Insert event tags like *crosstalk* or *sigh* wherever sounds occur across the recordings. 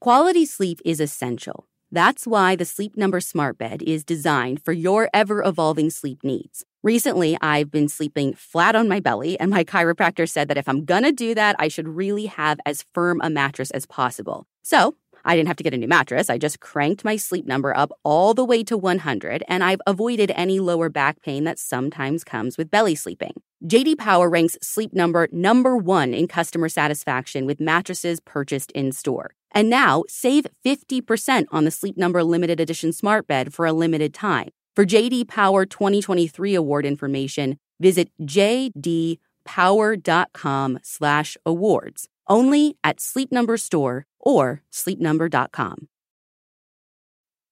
Quality sleep is essential. That's why the Sleep Number Smart Bed is designed for your ever evolving sleep needs. Recently, I've been sleeping flat on my belly, and my chiropractor said that if I'm gonna do that, I should really have as firm a mattress as possible. So, I didn't have to get a new mattress. I just cranked my sleep number up all the way to 100, and I've avoided any lower back pain that sometimes comes with belly sleeping. JD Power ranks Sleep Number number one in customer satisfaction with mattresses purchased in store. And now save 50% on the Sleep Number limited edition smart bed for a limited time. For JD Power 2023 award information, visit jdpower.com/awards. Only at Sleep Number store or sleepnumber.com.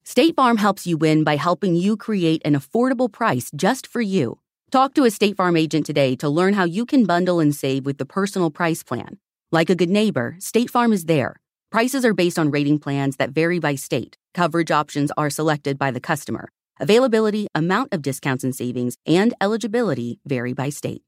State Farm helps you win by helping you create an affordable price just for you. Talk to a State Farm agent today to learn how you can bundle and save with the personal price plan. Like a good neighbor, State Farm is there Prices are based on rating plans that vary by state. Coverage options are selected by the customer. Availability, amount of discounts and savings, and eligibility vary by state.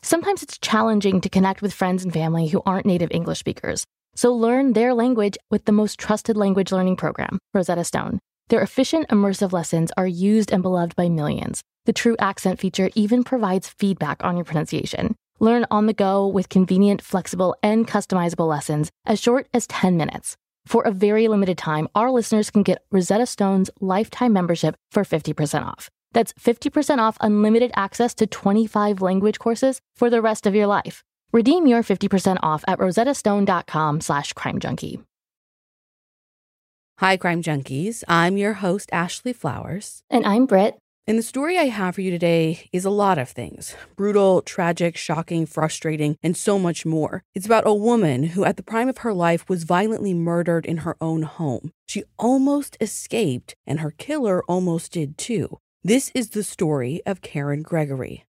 Sometimes it's challenging to connect with friends and family who aren't native English speakers. So learn their language with the most trusted language learning program, Rosetta Stone. Their efficient, immersive lessons are used and beloved by millions. The True Accent feature even provides feedback on your pronunciation. Learn on the go with convenient, flexible, and customizable lessons as short as 10 minutes. For a very limited time, our listeners can get Rosetta Stone's lifetime membership for 50% off. That's 50% off unlimited access to 25 language courses for the rest of your life. Redeem your 50% off at rosettastone.com slash crimejunkie. Hi, Crime Junkies. I'm your host, Ashley Flowers. And I'm Britt. And the story I have for you today is a lot of things brutal, tragic, shocking, frustrating, and so much more. It's about a woman who, at the prime of her life, was violently murdered in her own home. She almost escaped, and her killer almost did too. This is the story of Karen Gregory.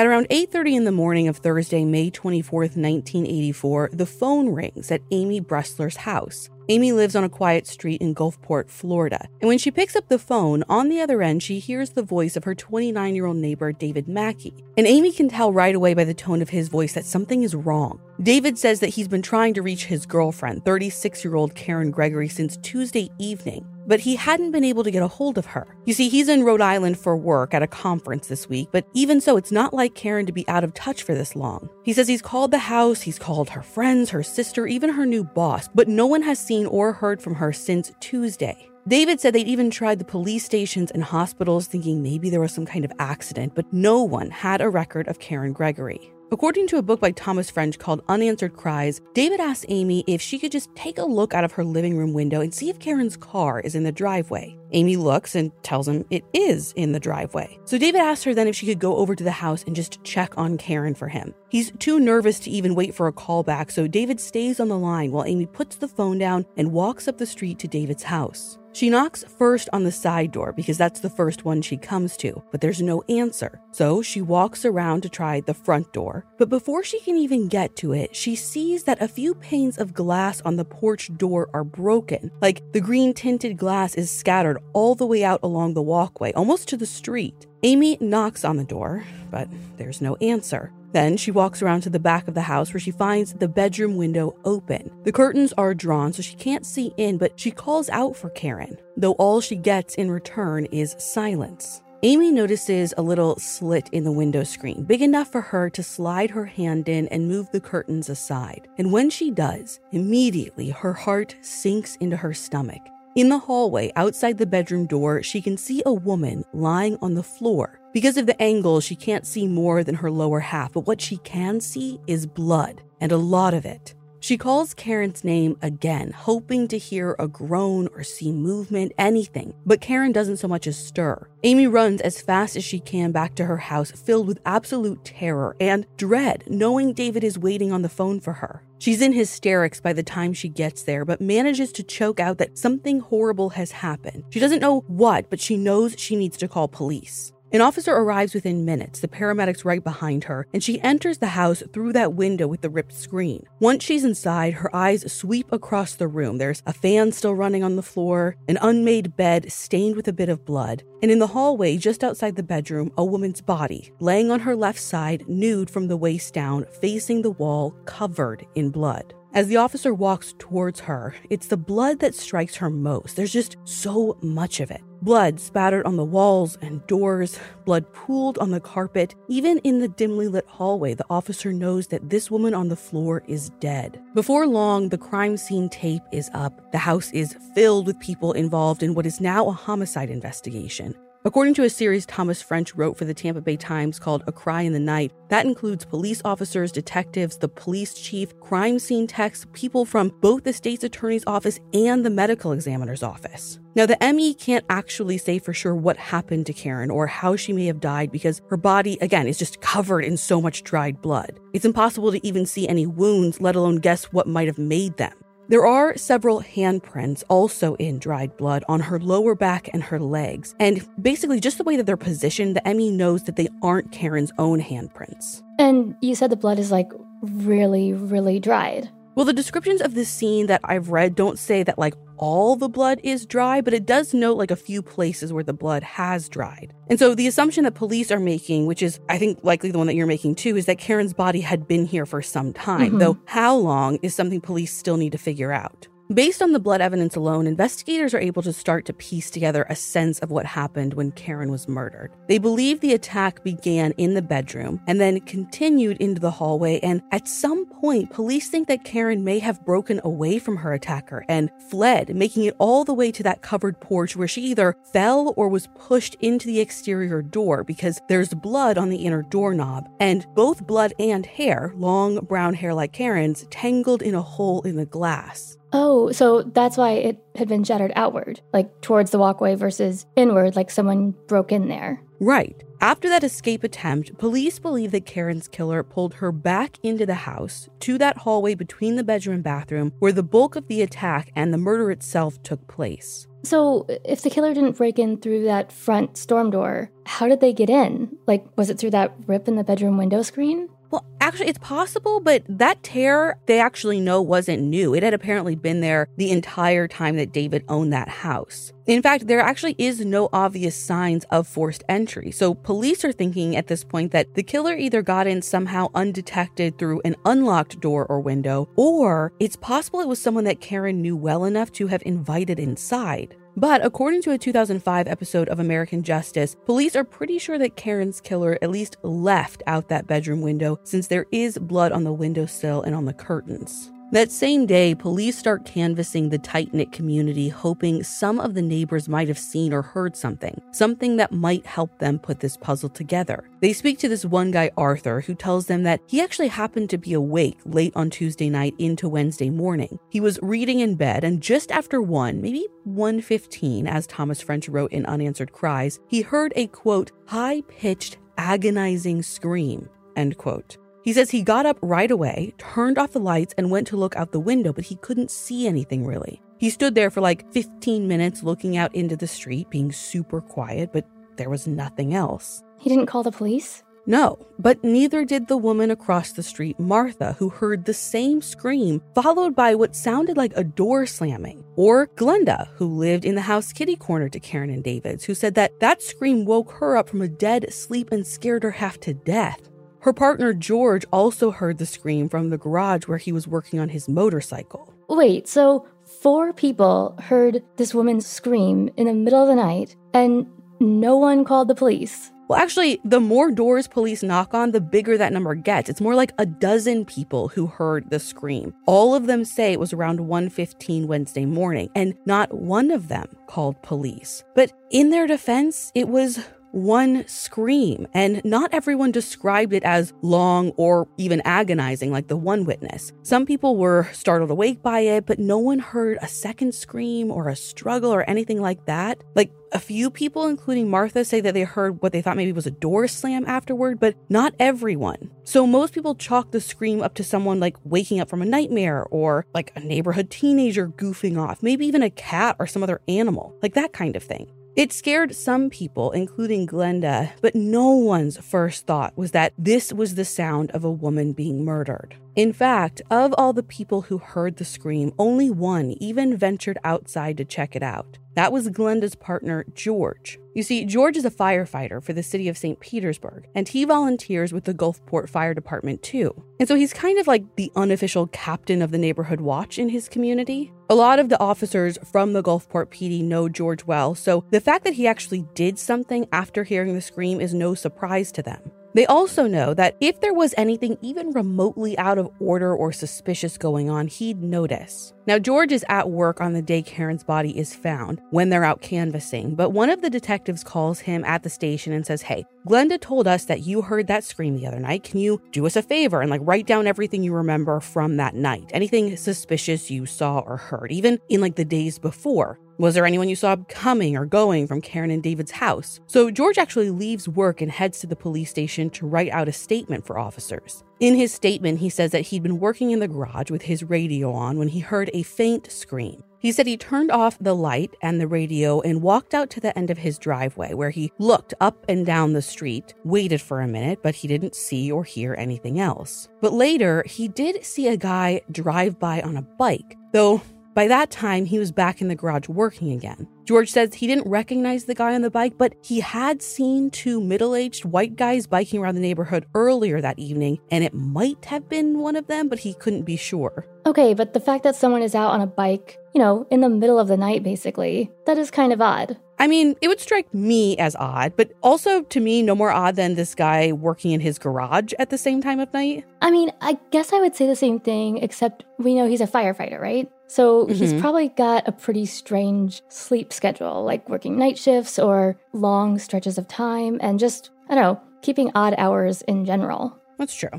At around 8:30 in the morning of Thursday, May 24th, 1984, the phone rings at Amy Bressler's house. Amy lives on a quiet street in Gulfport, Florida. And when she picks up the phone, on the other end, she hears the voice of her 29 year old neighbor, David Mackey. And Amy can tell right away by the tone of his voice that something is wrong. David says that he's been trying to reach his girlfriend, 36 year old Karen Gregory, since Tuesday evening but he hadn't been able to get a hold of her. You see, he's in Rhode Island for work at a conference this week, but even so, it's not like Karen to be out of touch for this long. He says he's called the house, he's called her friends, her sister, even her new boss, but no one has seen or heard from her since Tuesday. David said they'd even tried the police stations and hospitals thinking maybe there was some kind of accident, but no one had a record of Karen Gregory. According to a book by Thomas French called Unanswered Cries, David asked Amy if she could just take a look out of her living room window and see if Karen's car is in the driveway. Amy looks and tells him it is in the driveway. So David asks her then if she could go over to the house and just check on Karen for him. He's too nervous to even wait for a call back, so David stays on the line while Amy puts the phone down and walks up the street to David's house. She knocks first on the side door because that's the first one she comes to, but there's no answer. So she walks around to try the front door. But before she can even get to it, she sees that a few panes of glass on the porch door are broken. Like the green tinted glass is scattered all the way out along the walkway, almost to the street. Amy knocks on the door, but there's no answer. Then she walks around to the back of the house where she finds the bedroom window open. The curtains are drawn so she can't see in, but she calls out for Karen, though all she gets in return is silence. Amy notices a little slit in the window screen, big enough for her to slide her hand in and move the curtains aside. And when she does, immediately her heart sinks into her stomach. In the hallway outside the bedroom door, she can see a woman lying on the floor. Because of the angle, she can't see more than her lower half, but what she can see is blood, and a lot of it. She calls Karen's name again, hoping to hear a groan or see movement, anything, but Karen doesn't so much as stir. Amy runs as fast as she can back to her house, filled with absolute terror and dread, knowing David is waiting on the phone for her. She's in hysterics by the time she gets there, but manages to choke out that something horrible has happened. She doesn't know what, but she knows she needs to call police. An officer arrives within minutes, the paramedics right behind her, and she enters the house through that window with the ripped screen. Once she's inside, her eyes sweep across the room. There's a fan still running on the floor, an unmade bed stained with a bit of blood, and in the hallway just outside the bedroom, a woman's body, laying on her left side, nude from the waist down, facing the wall, covered in blood. As the officer walks towards her, it's the blood that strikes her most. There's just so much of it. Blood spattered on the walls and doors, blood pooled on the carpet. Even in the dimly lit hallway, the officer knows that this woman on the floor is dead. Before long, the crime scene tape is up. The house is filled with people involved in what is now a homicide investigation. According to a series Thomas French wrote for the Tampa Bay Times called A Cry in the Night, that includes police officers, detectives, the police chief, crime scene techs, people from both the state's attorney's office and the medical examiner's office. Now, the ME can't actually say for sure what happened to Karen or how she may have died because her body, again, is just covered in so much dried blood. It's impossible to even see any wounds, let alone guess what might have made them. There are several handprints also in dried blood on her lower back and her legs. And basically, just the way that they're positioned, the ME knows that they aren't Karen's own handprints. And you said the blood is like really, really dried. Well, the descriptions of this scene that I've read don't say that like all the blood is dry, but it does note like a few places where the blood has dried. And so the assumption that police are making, which is I think likely the one that you're making too, is that Karen's body had been here for some time, mm-hmm. though how long is something police still need to figure out. Based on the blood evidence alone, investigators are able to start to piece together a sense of what happened when Karen was murdered. They believe the attack began in the bedroom and then continued into the hallway, and at some point, police think that Karen may have broken away from her attacker and fled, making it all the way to that covered porch where she either fell or was pushed into the exterior door because there's blood on the inner doorknob, and both blood and hair, long brown hair like Karen's, tangled in a hole in the glass. Oh, so that's why it had been shattered outward, like towards the walkway versus inward, like someone broke in there. Right. After that escape attempt, police believe that Karen's killer pulled her back into the house to that hallway between the bedroom and bathroom where the bulk of the attack and the murder itself took place. So, if the killer didn't break in through that front storm door, how did they get in? Like, was it through that rip in the bedroom window screen? Well, actually, it's possible, but that tear they actually know wasn't new. It had apparently been there the entire time that David owned that house. In fact, there actually is no obvious signs of forced entry. So, police are thinking at this point that the killer either got in somehow undetected through an unlocked door or window, or it's possible it was someone that Karen knew well enough to have invited inside. But according to a 2005 episode of American Justice, police are pretty sure that Karen's killer at least left out that bedroom window since there is blood on the windowsill and on the curtains. That same day, police start canvassing the tight knit community, hoping some of the neighbors might have seen or heard something, something that might help them put this puzzle together. They speak to this one guy, Arthur, who tells them that he actually happened to be awake late on Tuesday night into Wednesday morning. He was reading in bed, and just after 1, maybe 1:15, as Thomas French wrote in Unanswered Cries, he heard a quote, high-pitched, agonizing scream, end quote. He says he got up right away, turned off the lights, and went to look out the window, but he couldn't see anything really. He stood there for like 15 minutes looking out into the street, being super quiet, but there was nothing else. He didn't call the police? No, but neither did the woman across the street, Martha, who heard the same scream, followed by what sounded like a door slamming. Or Glenda, who lived in the house kitty corner to Karen and David's, who said that that scream woke her up from a dead sleep and scared her half to death. Her partner George also heard the scream from the garage where he was working on his motorcycle. Wait, so four people heard this woman scream in the middle of the night and no one called the police? Well, actually, the more doors police knock on, the bigger that number gets. It's more like a dozen people who heard the scream. All of them say it was around 1:15 Wednesday morning, and not one of them called police. But in their defense, it was one scream, and not everyone described it as long or even agonizing like the one witness. Some people were startled awake by it, but no one heard a second scream or a struggle or anything like that. Like a few people, including Martha, say that they heard what they thought maybe was a door slam afterward, but not everyone. So most people chalk the scream up to someone like waking up from a nightmare or like a neighborhood teenager goofing off, maybe even a cat or some other animal, like that kind of thing. It scared some people, including Glenda, but no one's first thought was that this was the sound of a woman being murdered. In fact, of all the people who heard the scream, only one even ventured outside to check it out. That was Glenda's partner, George. You see, George is a firefighter for the city of St. Petersburg, and he volunteers with the Gulfport Fire Department too. And so he's kind of like the unofficial captain of the neighborhood watch in his community. A lot of the officers from the Gulfport PD know George well, so the fact that he actually did something after hearing the scream is no surprise to them. They also know that if there was anything even remotely out of order or suspicious going on, he'd notice. Now, George is at work on the day Karen's body is found when they're out canvassing, but one of the detectives calls him at the station and says, Hey, Glenda told us that you heard that scream the other night. Can you do us a favor and like write down everything you remember from that night? Anything suspicious you saw or heard, even in like the days before? Was there anyone you saw coming or going from Karen and David's house? So George actually leaves work and heads to the police station to write out a statement for officers. In his statement, he says that he'd been working in the garage with his radio on when he heard a faint scream. He said he turned off the light and the radio and walked out to the end of his driveway where he looked up and down the street, waited for a minute, but he didn't see or hear anything else. But later, he did see a guy drive by on a bike, though by that time, he was back in the garage working again. George says he didn't recognize the guy on the bike, but he had seen two middle aged white guys biking around the neighborhood earlier that evening, and it might have been one of them, but he couldn't be sure. Okay, but the fact that someone is out on a bike, you know, in the middle of the night, basically, that is kind of odd. I mean, it would strike me as odd, but also to me, no more odd than this guy working in his garage at the same time of night. I mean, I guess I would say the same thing, except we know he's a firefighter, right? So mm-hmm. he's probably got a pretty strange sleep schedule, like working night shifts or long stretches of time, and just, I don't know, keeping odd hours in general. That's true.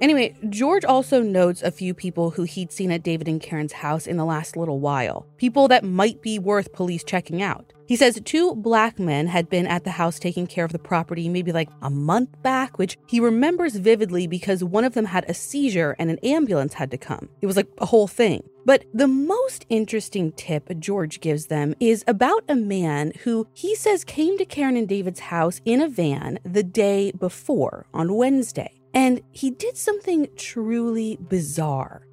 Anyway, George also notes a few people who he'd seen at David and Karen's house in the last little while, people that might be worth police checking out. He says two black men had been at the house taking care of the property maybe like a month back, which he remembers vividly because one of them had a seizure and an ambulance had to come. It was like a whole thing. But the most interesting tip George gives them is about a man who he says came to Karen and David's house in a van the day before on Wednesday. And he did something truly bizarre.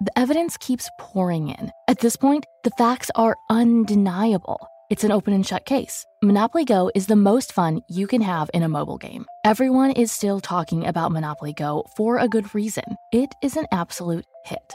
The evidence keeps pouring in. At this point, the facts are undeniable. It's an open and shut case. Monopoly Go is the most fun you can have in a mobile game. Everyone is still talking about Monopoly Go for a good reason. It is an absolute hit.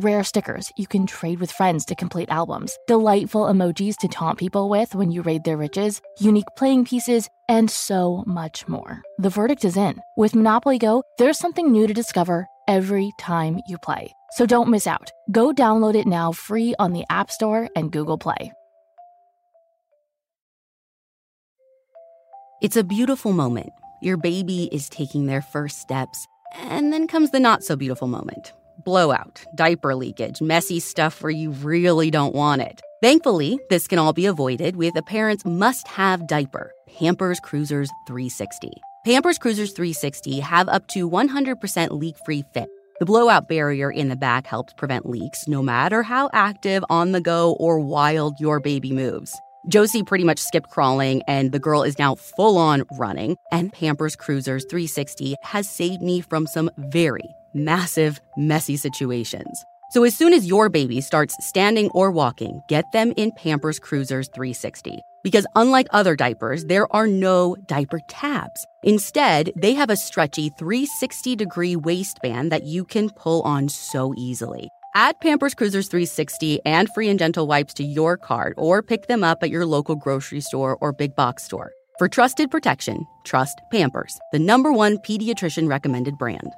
Rare stickers you can trade with friends to complete albums, delightful emojis to taunt people with when you raid their riches, unique playing pieces, and so much more. The verdict is in. With Monopoly Go, there's something new to discover every time you play. So don't miss out. Go download it now free on the App Store and Google Play. It's a beautiful moment. Your baby is taking their first steps, and then comes the not so beautiful moment blowout, diaper leakage, messy stuff where you really don't want it. Thankfully, this can all be avoided with a parent's must have diaper, Pampers Cruisers 360. Pampers Cruisers 360 have up to 100% leak free fit. The blowout barrier in the back helps prevent leaks no matter how active, on the go, or wild your baby moves. Josie pretty much skipped crawling, and the girl is now full on running. And Pampers Cruisers 360 has saved me from some very massive, messy situations. So as soon as your baby starts standing or walking, get them in Pampers Cruisers 360. Because unlike other diapers, there are no diaper tabs. Instead, they have a stretchy 360 degree waistband that you can pull on so easily. Add Pampers Cruisers 360 and free and gentle wipes to your cart or pick them up at your local grocery store or big box store. For trusted protection, trust Pampers, the number one pediatrician recommended brand.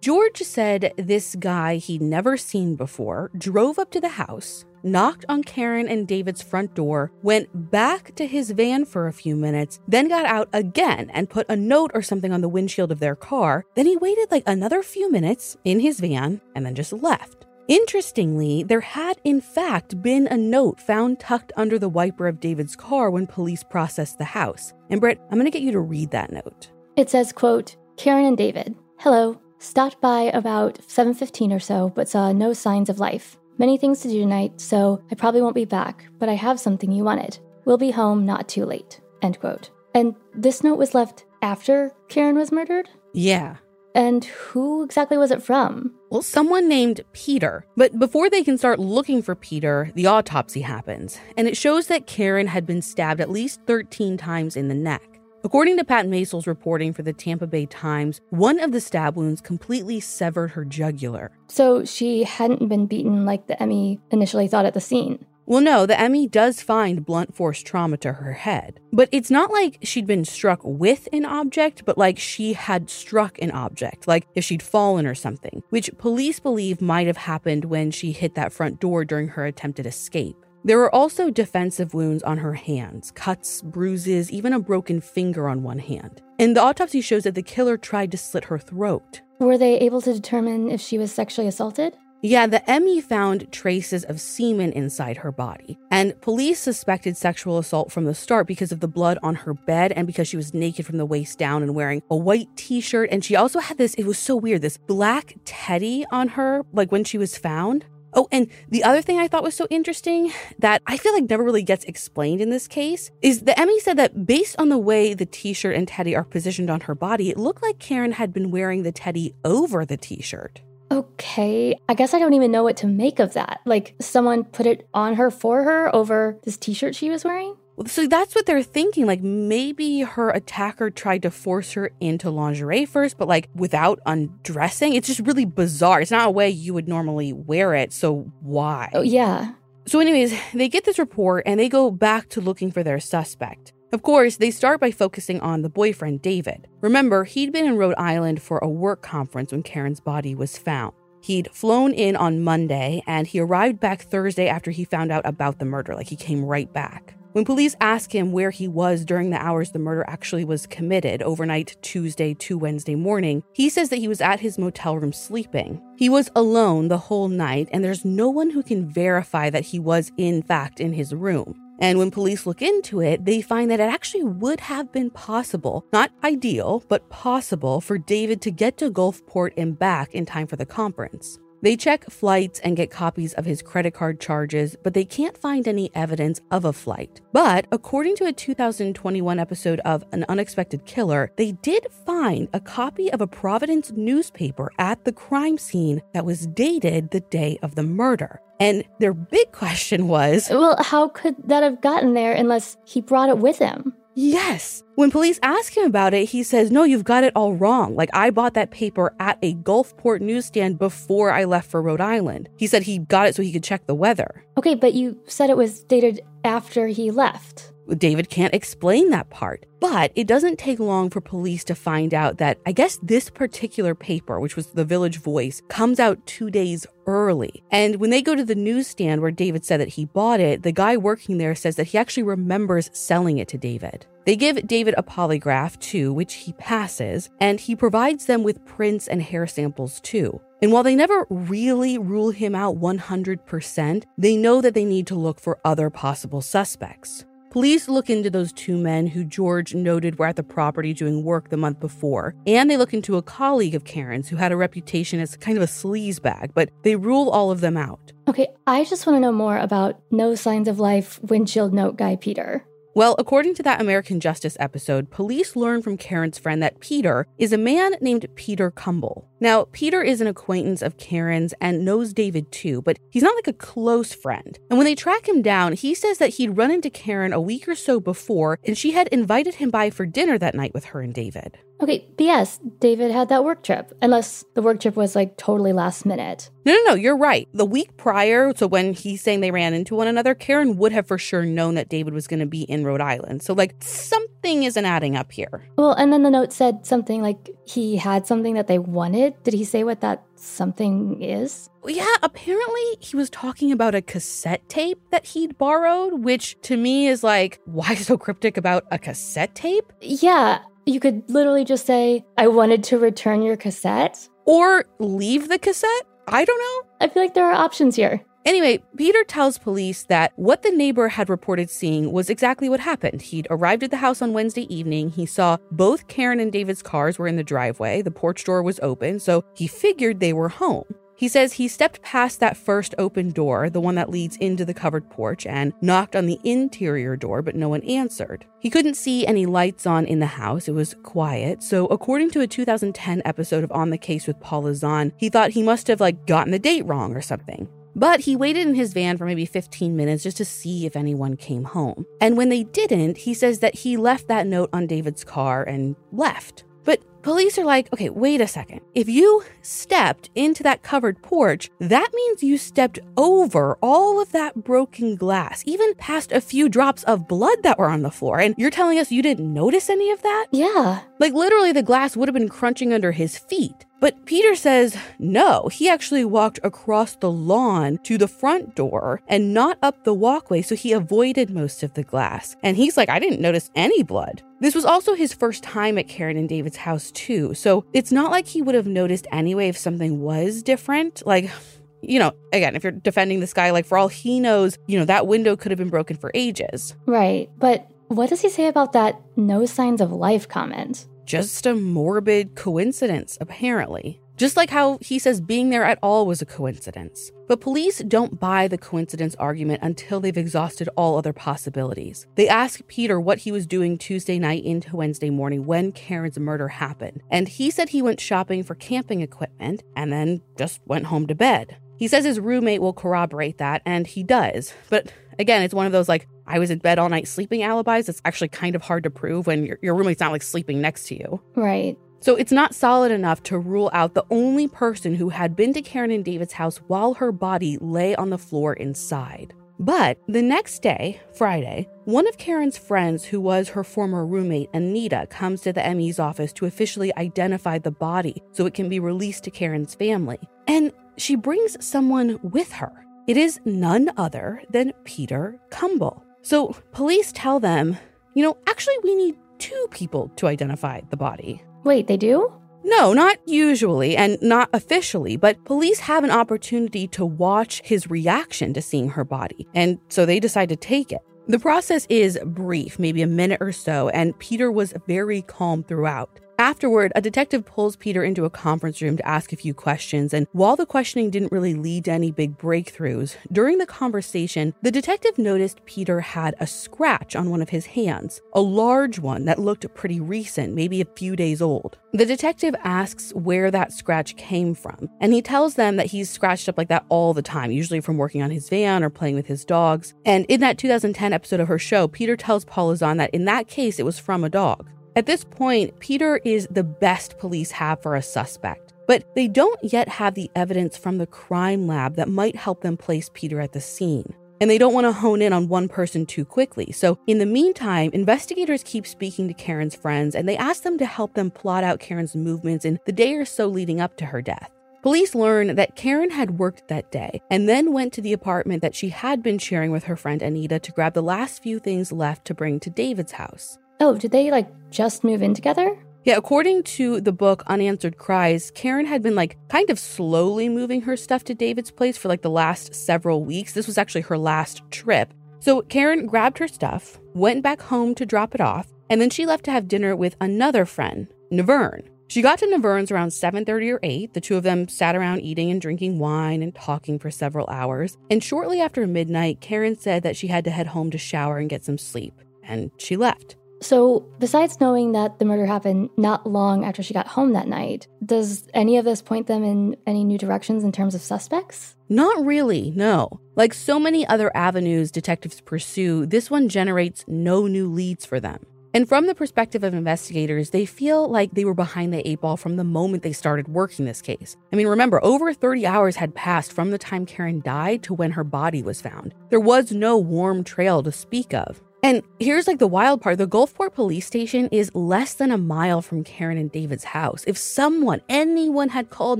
George said this guy he'd never seen before drove up to the house, knocked on Karen and David's front door, went back to his van for a few minutes, then got out again and put a note or something on the windshield of their car. Then he waited like another few minutes in his van and then just left. Interestingly, there had in fact been a note found tucked under the wiper of David's car when police processed the house. And Britt, I'm going to get you to read that note. It says, quote, Karen and David, hello. Stopped by about 7:15 or so, but saw no signs of life. Many things to do tonight, so I probably won't be back, but I have something you wanted. We'll be home not too late. End quote. And this note was left after Karen was murdered? Yeah. And who exactly was it from? Well, someone named Peter. But before they can start looking for Peter, the autopsy happens, and it shows that Karen had been stabbed at least 13 times in the neck. According to Pat Masel's reporting for the Tampa Bay Times, one of the stab wounds completely severed her jugular. So she hadn't been beaten like the ME initially thought at the scene. Well, no, the ME does find blunt force trauma to her head. But it's not like she'd been struck with an object, but like she had struck an object, like if she'd fallen or something, which police believe might have happened when she hit that front door during her attempted escape. There were also defensive wounds on her hands, cuts, bruises, even a broken finger on one hand. And the autopsy shows that the killer tried to slit her throat. Were they able to determine if she was sexually assaulted? Yeah, the ME found traces of semen inside her body, and police suspected sexual assault from the start because of the blood on her bed and because she was naked from the waist down and wearing a white t shirt. And she also had this, it was so weird, this black teddy on her, like when she was found. Oh, and the other thing I thought was so interesting that I feel like never really gets explained in this case is the ME said that based on the way the t shirt and teddy are positioned on her body, it looked like Karen had been wearing the teddy over the t shirt. Okay, I guess I don't even know what to make of that. Like, someone put it on her for her over this t shirt she was wearing? So that's what they're thinking. Like maybe her attacker tried to force her into lingerie first, but like without undressing. It's just really bizarre. It's not a way you would normally wear it. So why? Oh, yeah. So, anyways, they get this report and they go back to looking for their suspect. Of course, they start by focusing on the boyfriend, David. Remember, he'd been in Rhode Island for a work conference when Karen's body was found. He'd flown in on Monday and he arrived back Thursday after he found out about the murder. Like he came right back. When police ask him where he was during the hours the murder actually was committed, overnight Tuesday to Wednesday morning, he says that he was at his motel room sleeping. He was alone the whole night, and there's no one who can verify that he was, in fact, in his room. And when police look into it, they find that it actually would have been possible, not ideal, but possible for David to get to Gulfport and back in time for the conference. They check flights and get copies of his credit card charges, but they can't find any evidence of a flight. But according to a 2021 episode of An Unexpected Killer, they did find a copy of a Providence newspaper at the crime scene that was dated the day of the murder. And their big *laughs* question was Well, how could that have gotten there unless he brought it with him? Yes. When police ask him about it, he says, No, you've got it all wrong. Like, I bought that paper at a Gulfport newsstand before I left for Rhode Island. He said he got it so he could check the weather. Okay, but you said it was dated after he left. David can't explain that part. But it doesn't take long for police to find out that I guess this particular paper, which was the Village Voice, comes out two days early. And when they go to the newsstand where David said that he bought it, the guy working there says that he actually remembers selling it to David. They give David a polygraph too, which he passes, and he provides them with prints and hair samples too. And while they never really rule him out 100%, they know that they need to look for other possible suspects. Police look into those two men who George noted were at the property doing work the month before, and they look into a colleague of Karen's who had a reputation as kind of a sleazebag, but they rule all of them out. Okay, I just want to know more about No Signs of Life windshield note guy Peter. Well, according to that American Justice episode, police learn from Karen's friend that Peter is a man named Peter Cumble. Now, Peter is an acquaintance of Karen's and knows David too, but he's not like a close friend. And when they track him down, he says that he'd run into Karen a week or so before and she had invited him by for dinner that night with her and David. Okay, but yes, David had that work trip, unless the work trip was like totally last minute. No, no, no, you're right. The week prior, so when he's saying they ran into one another, Karen would have for sure known that David was going to be in Rhode Island. So, like, something isn't adding up here. Well, and then the note said something like he had something that they wanted. Did he say what that something is? Yeah, apparently he was talking about a cassette tape that he'd borrowed, which to me is like, why so cryptic about a cassette tape? Yeah, you could literally just say, I wanted to return your cassette. Or leave the cassette? I don't know. I feel like there are options here. Anyway, Peter tells police that what the neighbor had reported seeing was exactly what happened. He'd arrived at the house on Wednesday evening. He saw both Karen and David's cars were in the driveway. The porch door was open, so he figured they were home. He says he stepped past that first open door, the one that leads into the covered porch, and knocked on the interior door, but no one answered. He couldn't see any lights on in the house. It was quiet. So, according to a 2010 episode of On the Case with Paula Zahn, he thought he must have like gotten the date wrong or something. But he waited in his van for maybe 15 minutes just to see if anyone came home. And when they didn't, he says that he left that note on David's car and left. But police are like, okay, wait a second. If you stepped into that covered porch, that means you stepped over all of that broken glass, even past a few drops of blood that were on the floor. And you're telling us you didn't notice any of that? Yeah. Like literally, the glass would have been crunching under his feet. But Peter says no, he actually walked across the lawn to the front door and not up the walkway, so he avoided most of the glass. And he's like, I didn't notice any blood. This was also his first time at Karen and David's house, too, so it's not like he would have noticed anyway if something was different. Like, *sighs* you know, again, if you're defending this guy, like for all he knows, you know, that window could have been broken for ages. Right. But what does he say about that no signs of life comment? just a morbid coincidence, apparently. Just like how he says being there at all was a coincidence. But police don't buy the coincidence argument until they've exhausted all other possibilities. They ask Peter what he was doing Tuesday night into Wednesday morning when Karen's murder happened, and he said he went shopping for camping equipment and then just went home to bed. He says his roommate will corroborate that, and he does. But again, it's one of those like, I was in bed all night sleeping alibis. It's actually kind of hard to prove when your, your roommate's not like sleeping next to you. Right. So it's not solid enough to rule out the only person who had been to Karen and David's house while her body lay on the floor inside. But the next day, Friday, one of Karen's friends, who was her former roommate, Anita, comes to the ME's office to officially identify the body so it can be released to Karen's family. And she brings someone with her. It is none other than Peter Cumble. So police tell them, you know, actually, we need two people to identify the body. Wait, they do? No, not usually and not officially, but police have an opportunity to watch his reaction to seeing her body, and so they decide to take it. The process is brief, maybe a minute or so, and Peter was very calm throughout. Afterward, a detective pulls Peter into a conference room to ask a few questions, and while the questioning didn't really lead to any big breakthroughs, during the conversation, the detective noticed Peter had a scratch on one of his hands, a large one that looked pretty recent, maybe a few days old. The detective asks where that scratch came from, and he tells them that he's scratched up like that all the time, usually from working on his van or playing with his dogs. And in that 2010 episode of her show, Peter tells Paula Zahn that in that case, it was from a dog. At this point, Peter is the best police have for a suspect, but they don't yet have the evidence from the crime lab that might help them place Peter at the scene. And they don't want to hone in on one person too quickly. So, in the meantime, investigators keep speaking to Karen's friends and they ask them to help them plot out Karen's movements in the day or so leading up to her death. Police learn that Karen had worked that day and then went to the apartment that she had been sharing with her friend Anita to grab the last few things left to bring to David's house. Oh, did they like just move in together? Yeah, according to the book Unanswered Cries, Karen had been like kind of slowly moving her stuff to David's place for like the last several weeks. This was actually her last trip. So Karen grabbed her stuff, went back home to drop it off, and then she left to have dinner with another friend, Navern. She got to Navern's around 7:30 or 8. The two of them sat around eating and drinking wine and talking for several hours. And shortly after midnight, Karen said that she had to head home to shower and get some sleep, and she left. So, besides knowing that the murder happened not long after she got home that night, does any of this point them in any new directions in terms of suspects? Not really, no. Like so many other avenues detectives pursue, this one generates no new leads for them. And from the perspective of investigators, they feel like they were behind the eight ball from the moment they started working this case. I mean, remember, over 30 hours had passed from the time Karen died to when her body was found. There was no warm trail to speak of. And here's like the wild part the Gulfport police station is less than a mile from Karen and David's house. If someone, anyone had called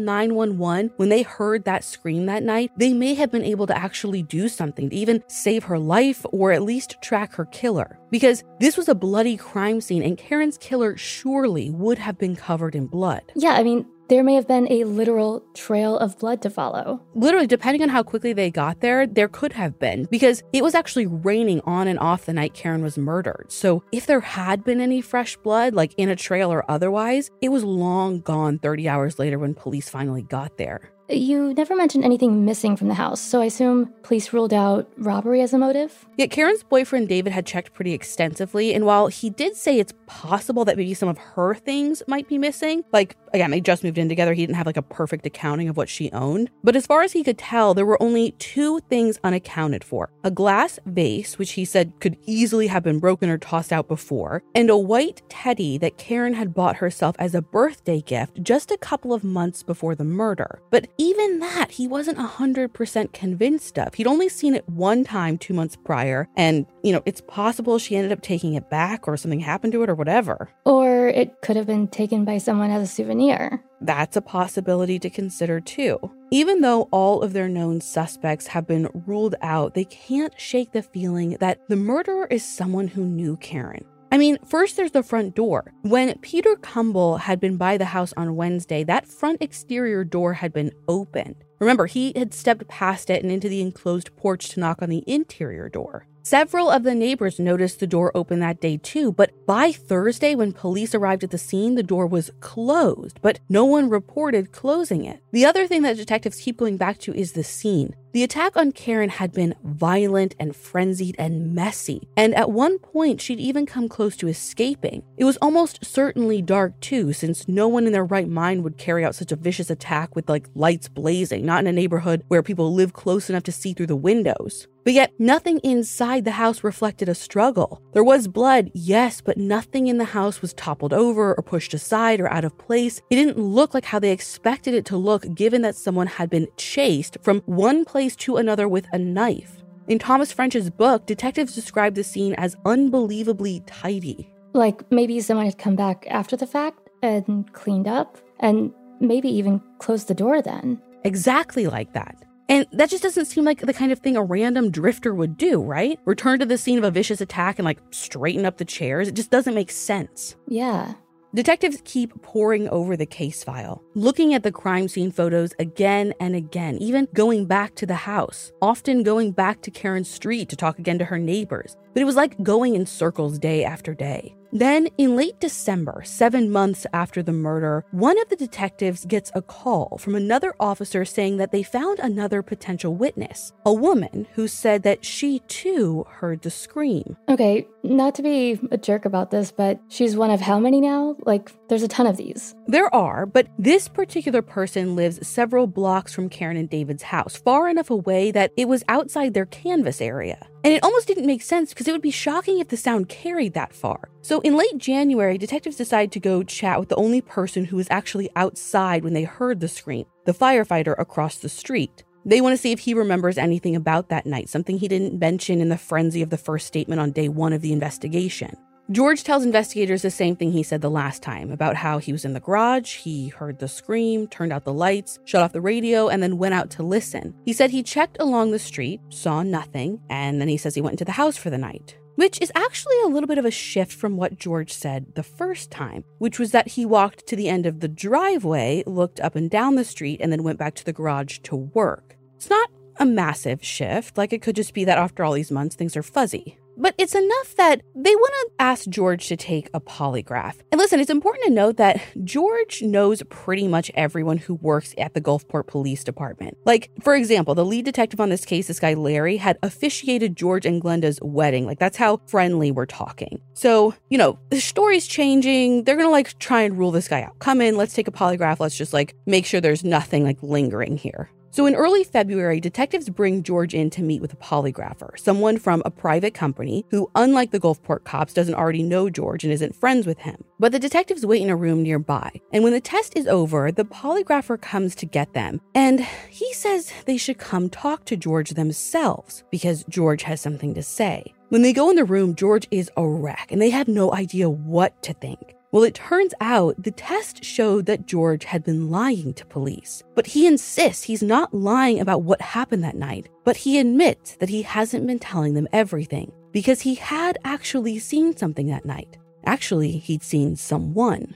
911 when they heard that scream that night, they may have been able to actually do something to even save her life or at least track her killer. Because this was a bloody crime scene and Karen's killer surely would have been covered in blood. Yeah, I mean, there may have been a literal trail of blood to follow. Literally, depending on how quickly they got there, there could have been, because it was actually raining on and off the night Karen was murdered. So if there had been any fresh blood, like in a trail or otherwise, it was long gone 30 hours later when police finally got there. You never mentioned anything missing from the house, so I assume police ruled out robbery as a motive? Yet Karen's boyfriend David had checked pretty extensively, and while he did say it's possible that maybe some of her things might be missing, like again, they just moved in together, he didn't have like a perfect accounting of what she owned. But as far as he could tell, there were only two things unaccounted for a glass vase, which he said could easily have been broken or tossed out before, and a white teddy that Karen had bought herself as a birthday gift just a couple of months before the murder. But even that, he wasn't 100% convinced of. He'd only seen it one time two months prior, and, you know, it's possible she ended up taking it back or something happened to it or whatever. Or it could have been taken by someone as a souvenir. That's a possibility to consider too. Even though all of their known suspects have been ruled out, they can't shake the feeling that the murderer is someone who knew Karen. I mean, first there's the front door. When Peter Cumble had been by the house on Wednesday, that front exterior door had been opened. Remember, he had stepped past it and into the enclosed porch to knock on the interior door. Several of the neighbors noticed the door open that day too, but by Thursday, when police arrived at the scene, the door was closed, but no one reported closing it. The other thing that detectives keep going back to is the scene. The attack on Karen had been violent and frenzied and messy, and at one point she'd even come close to escaping. It was almost certainly dark too, since no one in their right mind would carry out such a vicious attack with like lights blazing, not in a neighborhood where people live close enough to see through the windows. But yet, nothing inside the house reflected a struggle. There was blood, yes, but nothing in the house was toppled over or pushed aside or out of place. It didn't look like how they expected it to look, given that someone had been chased from one place to another with a knife. In Thomas French's book, detectives describe the scene as unbelievably tidy. Like maybe someone had come back after the fact and cleaned up, and maybe even closed the door then. Exactly like that. And that just doesn't seem like the kind of thing a random drifter would do, right? Return to the scene of a vicious attack and like straighten up the chairs. It just doesn't make sense. Yeah. Detectives keep poring over the case file, looking at the crime scene photos again and again, even going back to the house, often going back to Karen's street to talk again to her neighbors. But it was like going in circles day after day. Then, in late December, seven months after the murder, one of the detectives gets a call from another officer saying that they found another potential witness, a woman who said that she too heard the scream. Okay, not to be a jerk about this, but she's one of how many now? Like, there's a ton of these. There are, but this particular person lives several blocks from Karen and David's house, far enough away that it was outside their canvas area. And it almost didn't make sense because it would be shocking if the sound carried that far. So in late January, detectives decided to go chat with the only person who was actually outside when they heard the scream the firefighter across the street. They want to see if he remembers anything about that night, something he didn't mention in the frenzy of the first statement on day one of the investigation. George tells investigators the same thing he said the last time about how he was in the garage, he heard the scream, turned out the lights, shut off the radio, and then went out to listen. He said he checked along the street, saw nothing, and then he says he went into the house for the night. Which is actually a little bit of a shift from what George said the first time, which was that he walked to the end of the driveway, looked up and down the street, and then went back to the garage to work. It's not a massive shift, like it could just be that after all these months, things are fuzzy. But it's enough that they want to ask George to take a polygraph. And listen, it's important to note that George knows pretty much everyone who works at the Gulfport Police Department. Like, for example, the lead detective on this case, this guy Larry, had officiated George and Glenda's wedding. Like, that's how friendly we're talking. So, you know, the story's changing. They're going to like try and rule this guy out. Come in, let's take a polygraph. Let's just like make sure there's nothing like lingering here. So, in early February, detectives bring George in to meet with a polygrapher, someone from a private company who, unlike the Gulfport cops, doesn't already know George and isn't friends with him. But the detectives wait in a room nearby, and when the test is over, the polygrapher comes to get them, and he says they should come talk to George themselves because George has something to say. When they go in the room, George is a wreck, and they have no idea what to think. Well, it turns out the test showed that George had been lying to police. But he insists he's not lying about what happened that night, but he admits that he hasn't been telling them everything because he had actually seen something that night. Actually, he'd seen someone.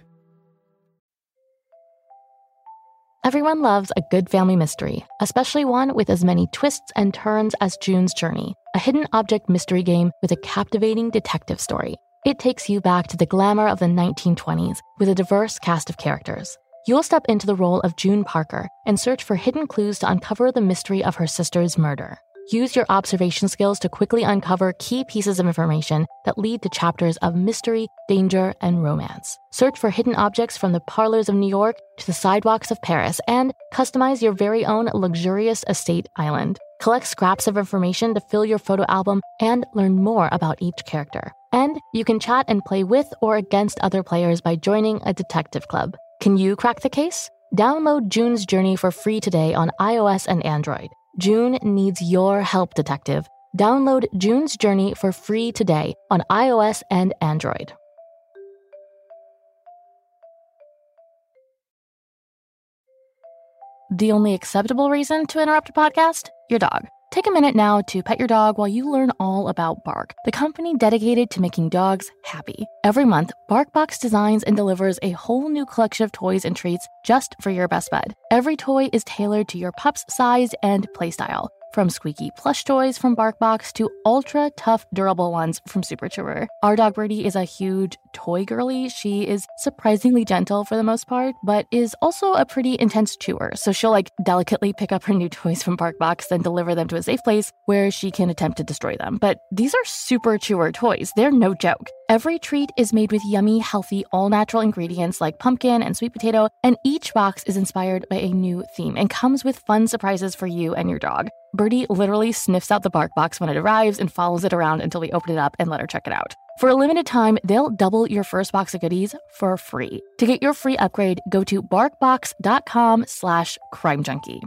Everyone loves a good family mystery, especially one with as many twists and turns as June's Journey, a hidden object mystery game with a captivating detective story. It takes you back to the glamour of the 1920s with a diverse cast of characters. You'll step into the role of June Parker and search for hidden clues to uncover the mystery of her sister's murder. Use your observation skills to quickly uncover key pieces of information that lead to chapters of mystery, danger, and romance. Search for hidden objects from the parlors of New York to the sidewalks of Paris and customize your very own luxurious estate island. Collect scraps of information to fill your photo album and learn more about each character. And you can chat and play with or against other players by joining a detective club. Can you crack the case? Download June's Journey for free today on iOS and Android. June needs your help, detective. Download June's Journey for free today on iOS and Android. The only acceptable reason to interrupt a podcast? Your dog. Take a minute now to pet your dog while you learn all about Bark, the company dedicated to making dogs happy. Every month, BarkBox designs and delivers a whole new collection of toys and treats just for your best bud. Every toy is tailored to your pup's size and playstyle. From squeaky plush toys from BarkBox to ultra tough, durable ones from Super Chewer. Our dog Birdie is a huge toy girly. She is surprisingly gentle for the most part, but is also a pretty intense chewer. So she'll like delicately pick up her new toys from BarkBox, then deliver them to a safe place where she can attempt to destroy them. But these are super chewer toys. They're no joke. Every treat is made with yummy, healthy, all natural ingredients like pumpkin and sweet potato, and each box is inspired by a new theme and comes with fun surprises for you and your dog. Birdie literally sniffs out the BarkBox when it arrives and follows it around until we open it up and let her check it out. For a limited time, they'll double your first box of goodies for free. To get your free upgrade, go to barkbox.com slash crimejunkie.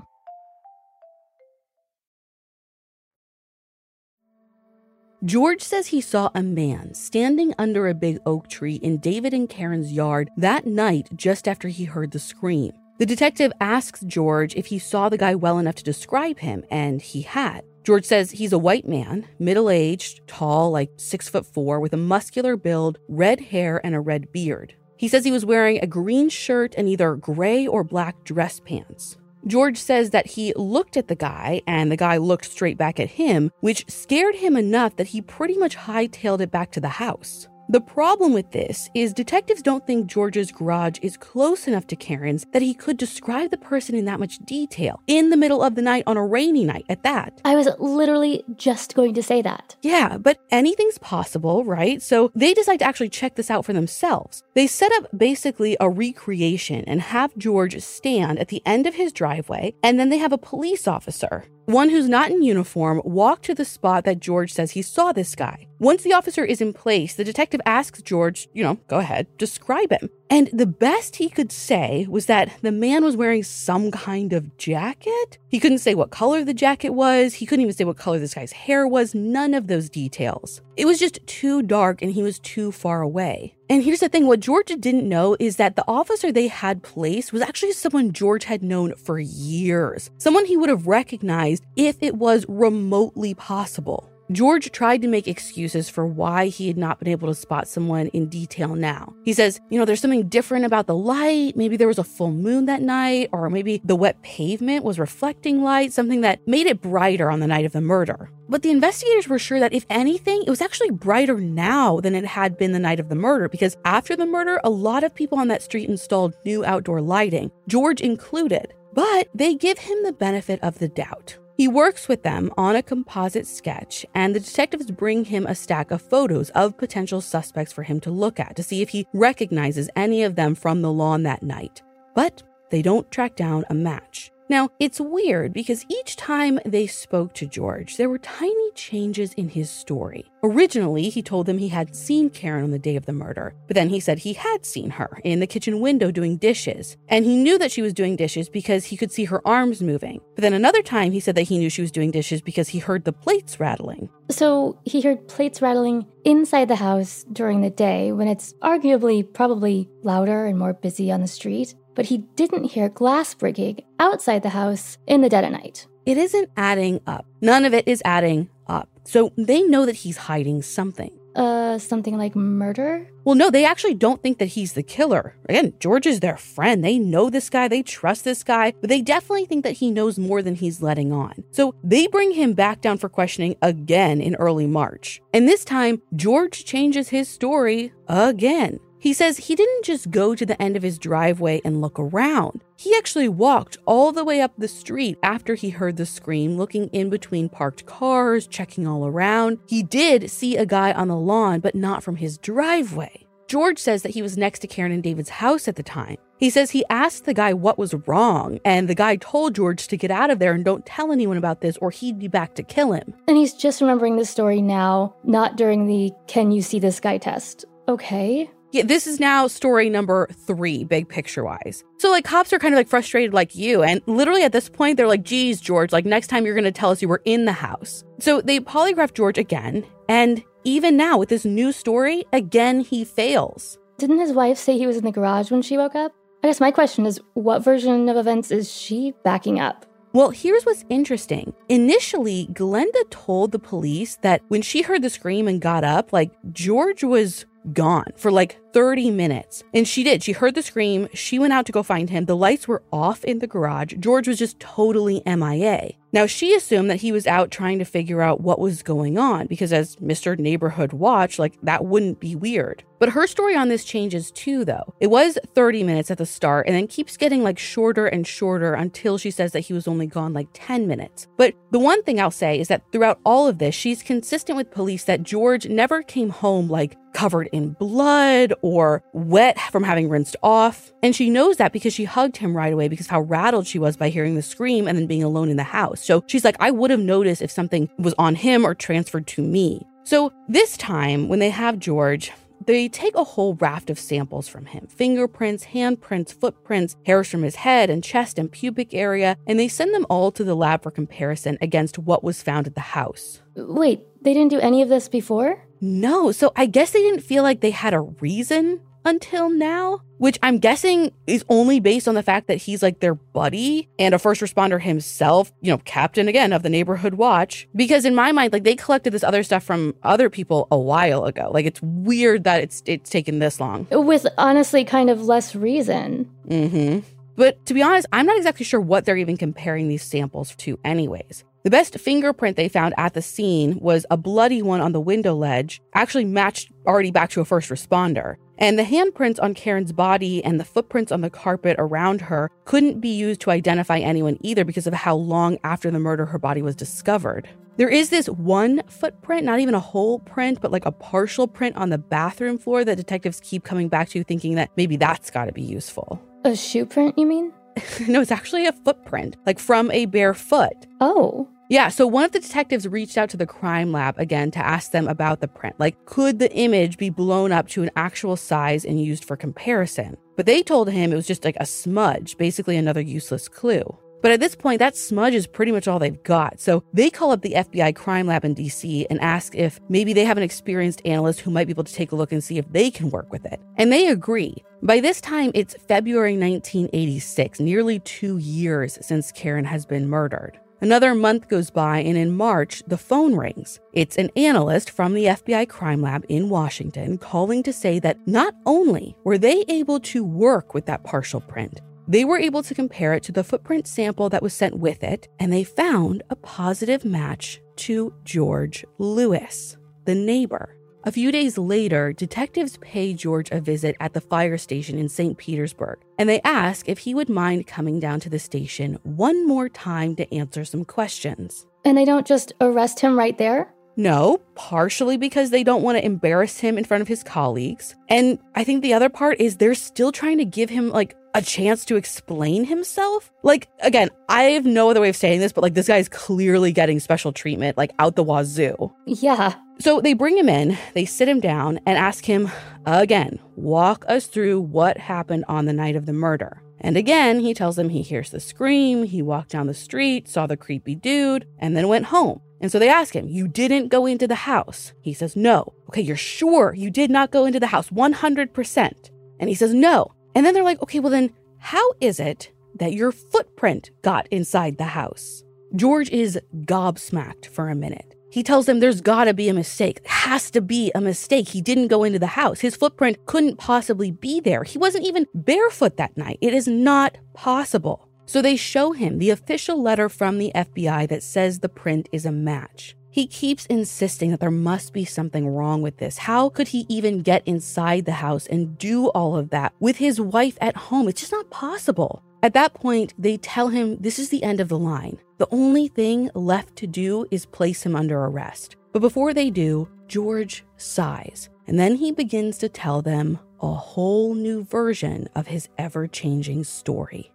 George says he saw a man standing under a big oak tree in David and Karen's yard that night just after he heard the scream. The detective asks George if he saw the guy well enough to describe him, and he had. George says he's a white man, middle aged, tall, like six foot four, with a muscular build, red hair, and a red beard. He says he was wearing a green shirt and either gray or black dress pants. George says that he looked at the guy and the guy looked straight back at him, which scared him enough that he pretty much hightailed it back to the house. The problem with this is detectives don't think George's garage is close enough to Karen's that he could describe the person in that much detail in the middle of the night on a rainy night at that. I was literally just going to say that. Yeah, but anything's possible, right? So they decide to actually check this out for themselves. They set up basically a recreation and have George stand at the end of his driveway, and then they have a police officer one who's not in uniform walked to the spot that George says he saw this guy. Once the officer is in place, the detective asks George, you know, go ahead, describe him. And the best he could say was that the man was wearing some kind of jacket. He couldn't say what color the jacket was. He couldn't even say what color this guy's hair was. None of those details. It was just too dark and he was too far away. And here's the thing what George didn't know is that the officer they had placed was actually someone George had known for years, someone he would have recognized if it was remotely possible. George tried to make excuses for why he had not been able to spot someone in detail now. He says, you know, there's something different about the light. Maybe there was a full moon that night, or maybe the wet pavement was reflecting light, something that made it brighter on the night of the murder. But the investigators were sure that if anything, it was actually brighter now than it had been the night of the murder, because after the murder, a lot of people on that street installed new outdoor lighting, George included. But they give him the benefit of the doubt. He works with them on a composite sketch, and the detectives bring him a stack of photos of potential suspects for him to look at to see if he recognizes any of them from the lawn that night. But they don't track down a match. Now, it's weird because each time they spoke to George, there were tiny changes in his story. Originally, he told them he had seen Karen on the day of the murder, but then he said he had seen her in the kitchen window doing dishes. And he knew that she was doing dishes because he could see her arms moving. But then another time, he said that he knew she was doing dishes because he heard the plates rattling. So he heard plates rattling inside the house during the day when it's arguably probably louder and more busy on the street but he didn't hear glass breaking outside the house in the dead of night. It isn't adding up. None of it is adding up. So they know that he's hiding something. Uh, something like murder? Well, no, they actually don't think that he's the killer. Again, George is their friend. They know this guy, they trust this guy, but they definitely think that he knows more than he's letting on. So they bring him back down for questioning again in early March. And this time, George changes his story again. He says he didn't just go to the end of his driveway and look around. He actually walked all the way up the street after he heard the scream, looking in between parked cars, checking all around. He did see a guy on the lawn, but not from his driveway. George says that he was next to Karen and David's house at the time. He says he asked the guy what was wrong, and the guy told George to get out of there and don't tell anyone about this or he'd be back to kill him. And he's just remembering this story now, not during the can you see this guy test. Okay. Yeah, this is now story number three, big picture wise. So, like, cops are kind of like frustrated, like you. And literally at this point, they're like, geez, George, like, next time you're going to tell us you were in the house. So they polygraph George again. And even now, with this new story, again, he fails. Didn't his wife say he was in the garage when she woke up? I guess my question is what version of events is she backing up? Well, here's what's interesting. Initially, Glenda told the police that when she heard the scream and got up, like George was gone for like 30 minutes. And she did. She heard the scream. She went out to go find him. The lights were off in the garage. George was just totally MIA. Now, she assumed that he was out trying to figure out what was going on because, as Mr. Neighborhood Watch, like that wouldn't be weird. But her story on this changes too, though. It was 30 minutes at the start and then keeps getting like shorter and shorter until she says that he was only gone like 10 minutes. But the one thing I'll say is that throughout all of this, she's consistent with police that George never came home like covered in blood or wet from having rinsed off. And she knows that because she hugged him right away because how rattled she was by hearing the scream and then being alone in the house. So she's like, I would have noticed if something was on him or transferred to me. So this time, when they have George, they take a whole raft of samples from him fingerprints, handprints, footprints, hairs from his head and chest and pubic area, and they send them all to the lab for comparison against what was found at the house. Wait, they didn't do any of this before? No, so I guess they didn't feel like they had a reason until now, which I'm guessing is only based on the fact that he's like their buddy and a first responder himself, you know, captain again of the neighborhood watch. Because in my mind, like they collected this other stuff from other people a while ago. Like it's weird that it's it's taken this long. With honestly kind of less reason. Mm-hmm. But to be honest, I'm not exactly sure what they're even comparing these samples to, anyways. The best fingerprint they found at the scene was a bloody one on the window ledge, actually matched already back to a first responder. And the handprints on Karen's body and the footprints on the carpet around her couldn't be used to identify anyone either because of how long after the murder her body was discovered. There is this one footprint, not even a whole print, but like a partial print on the bathroom floor that detectives keep coming back to, thinking that maybe that's got to be useful. A shoe print, you mean? *laughs* no, it's actually a footprint, like from a bare foot. Oh. Yeah, so one of the detectives reached out to the crime lab again to ask them about the print. Like, could the image be blown up to an actual size and used for comparison? But they told him it was just like a smudge, basically another useless clue. But at this point, that smudge is pretty much all they've got. So they call up the FBI crime lab in DC and ask if maybe they have an experienced analyst who might be able to take a look and see if they can work with it. And they agree. By this time, it's February 1986, nearly two years since Karen has been murdered. Another month goes by, and in March, the phone rings. It's an analyst from the FBI crime lab in Washington calling to say that not only were they able to work with that partial print, they were able to compare it to the footprint sample that was sent with it, and they found a positive match to George Lewis, the neighbor. A few days later, detectives pay George a visit at the fire station in St. Petersburg, and they ask if he would mind coming down to the station one more time to answer some questions. And they don't just arrest him right there? No, partially because they don't want to embarrass him in front of his colleagues. And I think the other part is they're still trying to give him like a chance to explain himself. Like, again, I have no other way of saying this, but like this guy is clearly getting special treatment, like out the wazoo. Yeah. So they bring him in, they sit him down, and ask him again, walk us through what happened on the night of the murder. And again, he tells them he hears the scream, he walked down the street, saw the creepy dude, and then went home. And so they ask him, You didn't go into the house? He says, No. Okay, you're sure you did not go into the house 100%. And he says, No. And then they're like, Okay, well, then how is it that your footprint got inside the house? George is gobsmacked for a minute. He tells them there's gotta be a mistake. Has to be a mistake. He didn't go into the house. His footprint couldn't possibly be there. He wasn't even barefoot that night. It is not possible. So they show him the official letter from the FBI that says the print is a match. He keeps insisting that there must be something wrong with this. How could he even get inside the house and do all of that with his wife at home? It's just not possible. At that point, they tell him this is the end of the line. The only thing left to do is place him under arrest. But before they do, George sighs, and then he begins to tell them a whole new version of his ever changing story.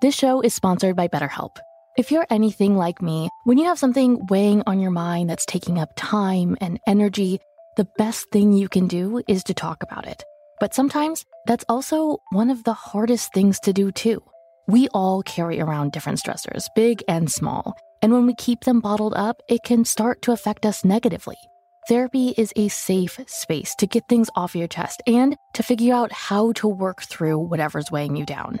This show is sponsored by BetterHelp. If you're anything like me, when you have something weighing on your mind that's taking up time and energy, the best thing you can do is to talk about it. But sometimes that's also one of the hardest things to do, too. We all carry around different stressors, big and small. And when we keep them bottled up, it can start to affect us negatively. Therapy is a safe space to get things off your chest and to figure out how to work through whatever's weighing you down.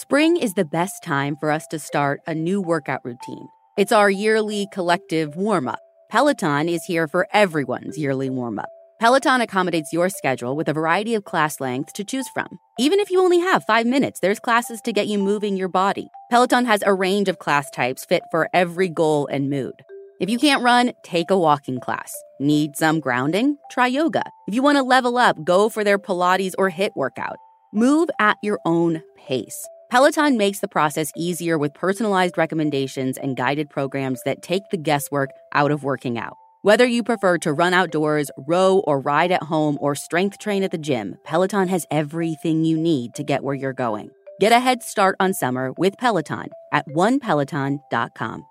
Spring is the best time for us to start a new workout routine. It's our yearly collective warm-up. Peloton is here for everyone's yearly warm-up. Peloton accommodates your schedule with a variety of class lengths to choose from. Even if you only have five minutes, there's classes to get you moving your body. Peloton has a range of class types fit for every goal and mood. If you can't run, take a walking class. Need some grounding? Try yoga. If you want to level up, go for their Pilates or HIIT workout. Move at your own pace. Peloton makes the process easier with personalized recommendations and guided programs that take the guesswork out of working out. Whether you prefer to run outdoors, row or ride at home, or strength train at the gym, Peloton has everything you need to get where you're going. Get a head start on summer with Peloton at onepeloton.com.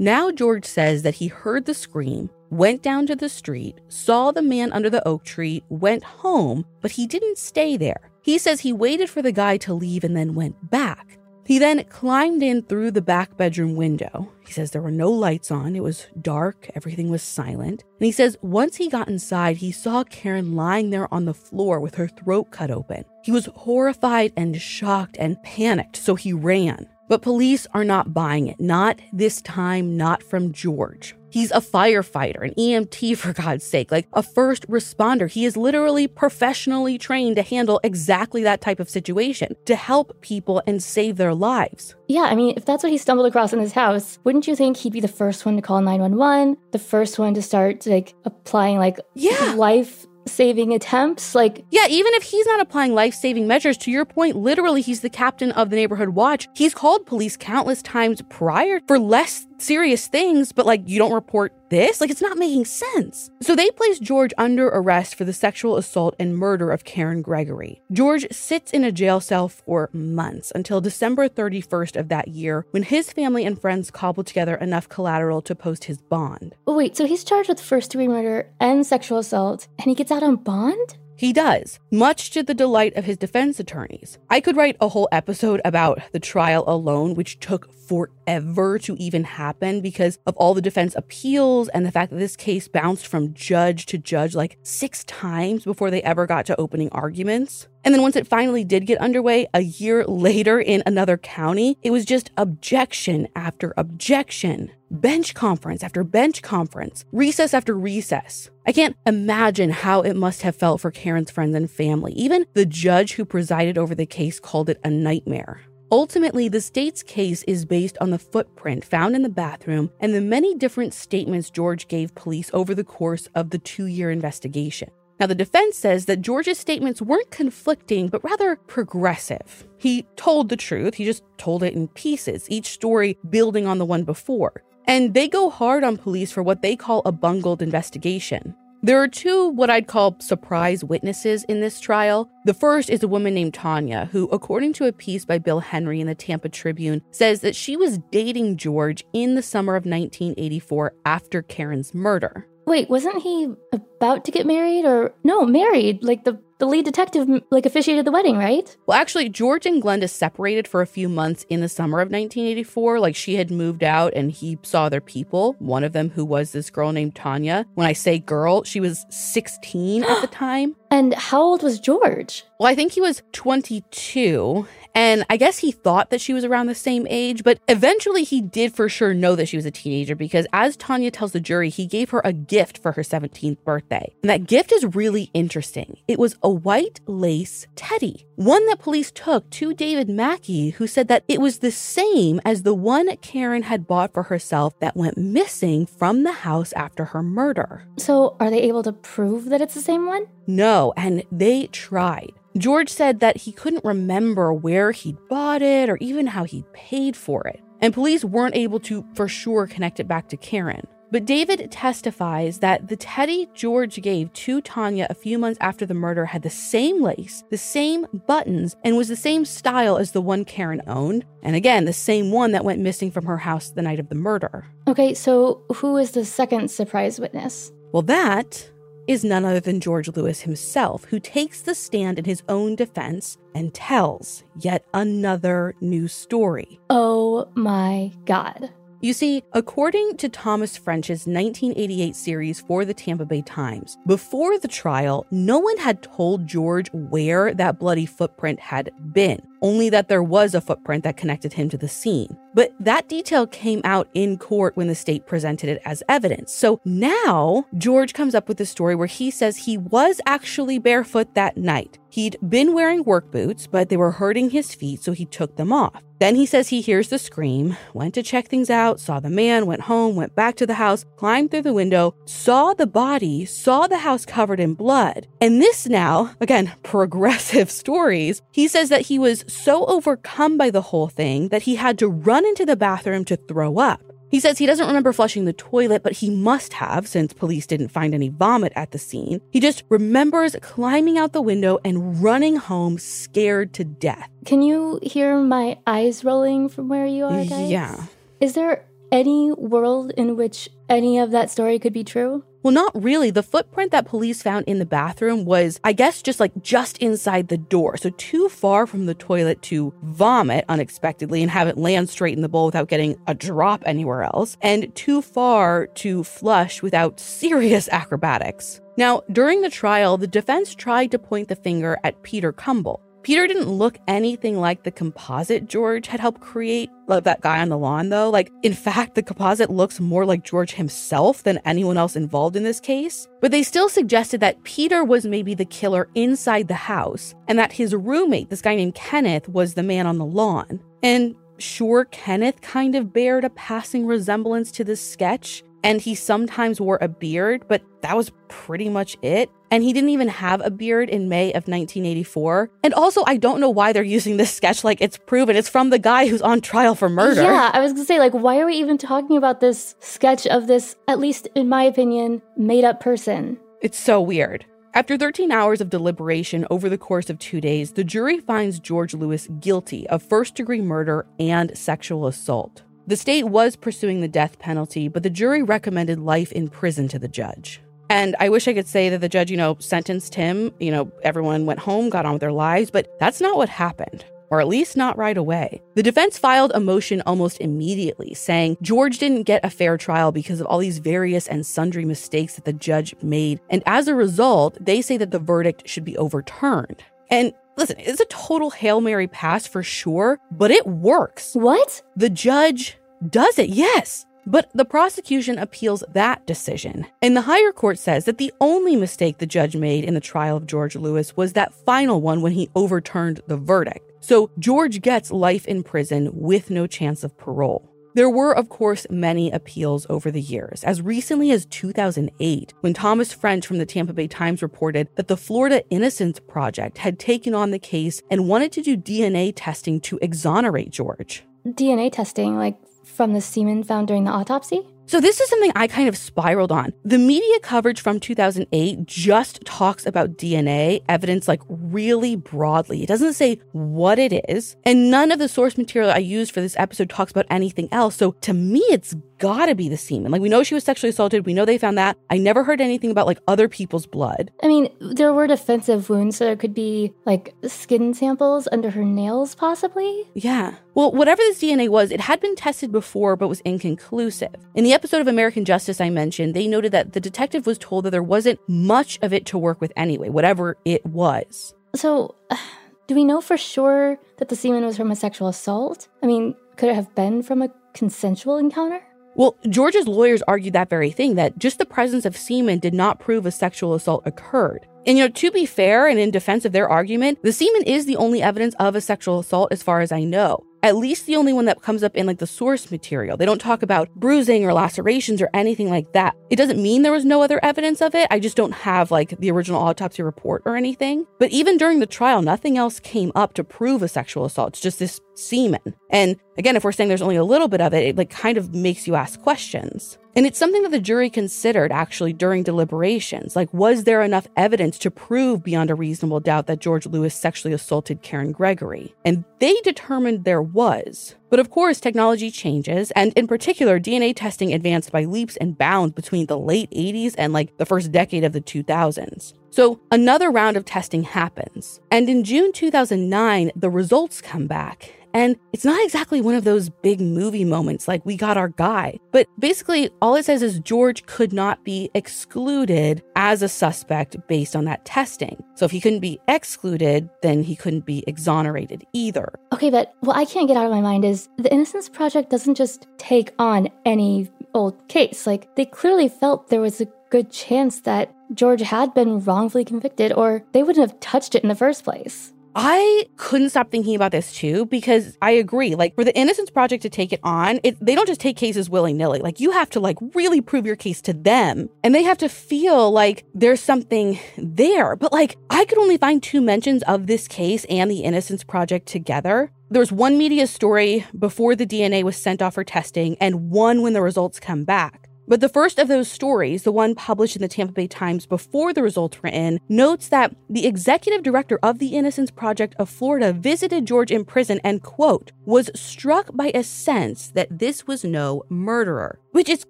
Now George says that he heard the scream, went down to the street, saw the man under the oak tree, went home, but he didn't stay there. He says he waited for the guy to leave and then went back. He then climbed in through the back bedroom window. He says there were no lights on, it was dark, everything was silent. And he says once he got inside, he saw Karen lying there on the floor with her throat cut open. He was horrified and shocked and panicked, so he ran. But police are not buying it. Not this time, not from George. He's a firefighter, an EMT *laughs* for God's sake, like a first responder. He is literally professionally trained to handle exactly that type of situation, to help people and save their lives. Yeah, I mean, if that's what he stumbled across in his house, wouldn't you think he'd be the first one to call 911, the first one to start like applying like Yeah. life saving attempts? Like Yeah, even if he's not applying life saving measures, to your point, literally, he's the captain of the neighborhood watch. He's called police countless times prior for less serious things, but like, you don't report this? Like, it's not making sense. So they placed George under arrest for the sexual assault and murder of Karen Gregory. George sits in a jail cell for months until December 31st of that year when his family and friends cobbled together enough collateral to post his bond. oh wait, so he's charged with first degree murder and sexual assault, and he gets out on bond? He does, much to the delight of his defense attorneys. I could write a whole episode about the trial alone, which took forever to even happen because of all the defense appeals and the fact that this case bounced from judge to judge like six times before they ever got to opening arguments. And then once it finally did get underway, a year later in another county, it was just objection after objection, bench conference after bench conference, recess after recess. I can't imagine how it must have felt for Karen's friends and family. Even the judge who presided over the case called it a nightmare. Ultimately, the state's case is based on the footprint found in the bathroom and the many different statements George gave police over the course of the two year investigation. Now, the defense says that George's statements weren't conflicting, but rather progressive. He told the truth, he just told it in pieces, each story building on the one before. And they go hard on police for what they call a bungled investigation. There are two what I'd call surprise witnesses in this trial. The first is a woman named Tanya, who, according to a piece by Bill Henry in the Tampa Tribune, says that she was dating George in the summer of 1984 after Karen's murder. Wait, wasn't he about to get married or no, married? Like the the lead detective like officiated the wedding, right? Well, actually, George and Glenda separated for a few months in the summer of 1984. Like she had moved out and he saw their people. One of them, who was this girl named Tanya. When I say girl, she was 16 at the *gasps* time. And how old was George? Well, I think he was 22. And I guess he thought that she was around the same age, but eventually he did for sure know that she was a teenager because, as Tanya tells the jury, he gave her a gift for her 17th birthday. And that gift is really interesting. It was a white lace teddy, one that police took to David Mackey, who said that it was the same as the one Karen had bought for herself that went missing from the house after her murder. So are they able to prove that it's the same one? No, and they tried. George said that he couldn't remember where he'd bought it or even how he'd paid for it, and police weren't able to for sure connect it back to Karen. But David testifies that the teddy George gave to Tanya a few months after the murder had the same lace, the same buttons, and was the same style as the one Karen owned, and again, the same one that went missing from her house the night of the murder. Okay, so who is the second surprise witness? Well, that is none other than George Lewis himself, who takes the stand in his own defense and tells yet another new story. Oh my god. You see, according to Thomas French's 1988 series for the Tampa Bay Times, before the trial, no one had told George where that bloody footprint had been, only that there was a footprint that connected him to the scene. But that detail came out in court when the state presented it as evidence. So now George comes up with a story where he says he was actually barefoot that night. He'd been wearing work boots, but they were hurting his feet, so he took them off. Then he says he hears the scream, went to check things out, saw the man, went home, went back to the house, climbed through the window, saw the body, saw the house covered in blood. And this now, again, *laughs* progressive stories, he says that he was so overcome by the whole thing that he had to run into the bathroom to throw up. He says he doesn't remember flushing the toilet, but he must have since police didn't find any vomit at the scene. He just remembers climbing out the window and running home scared to death. Can you hear my eyes rolling from where you are, guys? Yeah. Is there any world in which any of that story could be true? Well, not really. The footprint that police found in the bathroom was, I guess, just like just inside the door. So, too far from the toilet to vomit unexpectedly and have it land straight in the bowl without getting a drop anywhere else, and too far to flush without serious acrobatics. Now, during the trial, the defense tried to point the finger at Peter Cumble. Peter didn't look anything like the composite George had helped create, like that guy on the lawn, though. Like, in fact, the composite looks more like George himself than anyone else involved in this case. But they still suggested that Peter was maybe the killer inside the house, and that his roommate, this guy named Kenneth, was the man on the lawn. And sure, Kenneth kind of bared a passing resemblance to this sketch, and he sometimes wore a beard, but that was pretty much it. And he didn't even have a beard in May of 1984. And also, I don't know why they're *laughs* using this sketch like it's proven. It's from the guy who's on trial for murder. Yeah, I was gonna say, like, why are we even talking about this sketch of this, at least in my opinion, made up person? It's so weird. After 13 hours of deliberation over the course of two days, the jury finds George Lewis guilty of first degree murder and sexual assault. The state was pursuing the death penalty, but the jury recommended life in prison to the judge. And I wish I could say that the judge, you know, sentenced him, you know, everyone went home, got on with their lives, but that's not what happened. Or at least not right away. The defense filed a motion almost immediately saying George didn't get a fair trial because of all these various and sundry mistakes that the judge made. And as a result, they say that the verdict should be overturned. And listen, it's a total Hail Mary pass for sure, but it works. What? The judge does it, yes. But the prosecution appeals that decision. And the higher court says that the only mistake the judge made in the trial of George Lewis was that final one when he overturned the verdict. So George gets life in prison with no chance of parole. There were, of course, many appeals over the years, as recently as 2008, when Thomas French from the Tampa Bay Times reported that the Florida Innocence Project had taken on the case and wanted to do DNA testing to exonerate George. DNA testing, like from the semen found during the autopsy? So, this is something I kind of spiraled on. The media coverage from 2008 just talks about DNA evidence like really broadly. It doesn't say what it is. And none of the source material I used for this episode talks about anything else. So, to me, it's gotta be the semen. Like, we know she was sexually assaulted. We know they found that. I never heard anything about like other people's blood. I mean, there were defensive wounds, so there could be like skin samples under her nails, possibly. Yeah. Well, whatever this DNA was, it had been tested before but was inconclusive. In the episode of American Justice I mentioned, they noted that the detective was told that there wasn't much of it to work with anyway, whatever it was. So, *sighs* do we know for sure that the semen was from a sexual assault? I mean, could it have been from a consensual encounter? Well, George's lawyers argued that very thing that just the presence of semen did not prove a sexual assault occurred. And, you know, to be fair and in defense of their argument, the semen is the only evidence of a sexual assault as far as I know at least the only one that comes up in like the source material. They don't talk about bruising or lacerations or anything like that. It doesn't mean there was no other evidence of it. I just don't have like the original autopsy report or anything. But even during the trial, nothing else came up to prove a sexual assault. It's just this semen. And again, if we're saying there's only a little bit of it, it like kind of makes you ask questions. And it's something that the jury considered actually during deliberations. Like, was there enough evidence to prove beyond a reasonable doubt that George Lewis sexually assaulted Karen Gregory? And they determined there was. But of course, technology changes, and in particular, DNA testing advanced by leaps and bounds between the late 80s and like the first decade of the 2000s. So another round of testing happens. And in June 2009, the results come back. And it's not exactly one of those big movie moments like we got our guy. But basically, all it says is George could not be excluded as a suspect based on that testing. So if he couldn't be excluded, then he couldn't be exonerated either. Okay, but what I can't get out of my mind is the Innocence Project doesn't just take on any old case. Like, they clearly felt there was a good chance that George had been wrongfully convicted, or they wouldn't have touched it in the first place. I couldn't stop thinking about this too because I agree. Like for the Innocence Project to take it on, it, they don't just take cases willy nilly. Like you have to like really prove your case to them, and they have to feel like there's something there. But like I could only find two mentions of this case and the Innocence Project together. There was one media story before the DNA was sent off for testing, and one when the results come back. But the first of those stories, the one published in the Tampa Bay Times before the results were in, notes that the executive director of the Innocence Project of Florida visited George in prison and, quote, was struck by a sense that this was no murderer, which is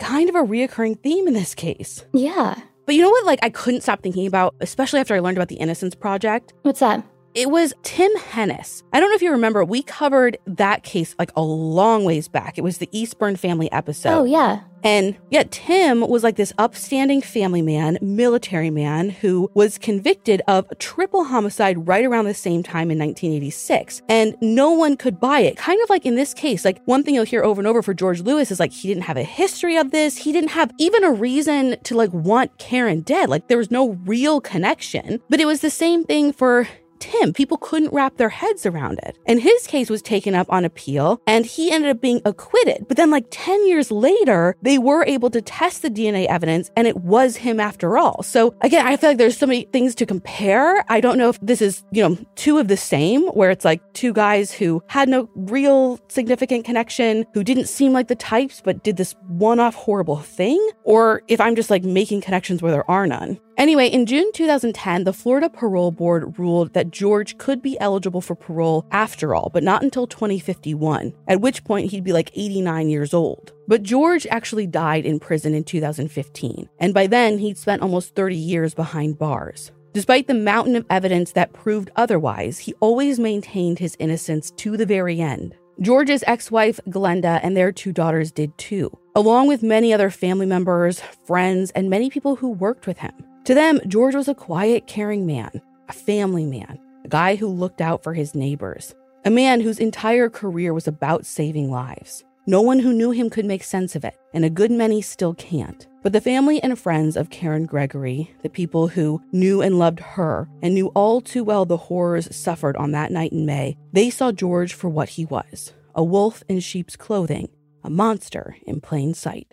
kind of a reoccurring theme in this case. Yeah. But you know what, like, I couldn't stop thinking about, especially after I learned about the Innocence Project? What's that? It was Tim Hennis. I don't know if you remember, we covered that case like a long ways back. It was the Eastburn family episode. Oh, yeah. And yet, Tim was like this upstanding family man, military man, who was convicted of triple homicide right around the same time in 1986. And no one could buy it. Kind of like in this case, like one thing you'll hear over and over for George Lewis is like he didn't have a history of this. He didn't have even a reason to like want Karen dead. Like there was no real connection. But it was the same thing for Tim. People couldn't wrap their heads around it. And his case was taken up on appeal and he ended up being acquitted. But then, like 10 years later, they were able to test the DNA evidence and it was him after all. So again, I feel like there's so many things to compare. I don't know if this is, you know, two of the same, where it's like two guys who had no real significant connection, who didn't seem like the types, but did this one off horrible thing, or if I'm just like making connections where there are none. Anyway, in June 2010, the Florida Parole Board ruled that George could be eligible for parole after all, but not until 2051, at which point he'd be like 89 years old. But George actually died in prison in 2015, and by then he'd spent almost 30 years behind bars. Despite the mountain of evidence that proved otherwise, he always maintained his innocence to the very end. George's ex wife, Glenda, and their two daughters did too, along with many other family members, friends, and many people who worked with him. To them, George was a quiet, caring man, a family man, a guy who looked out for his neighbors, a man whose entire career was about saving lives. No one who knew him could make sense of it, and a good many still can't. But the family and friends of Karen Gregory, the people who knew and loved her and knew all too well the horrors suffered on that night in May, they saw George for what he was a wolf in sheep's clothing, a monster in plain sight.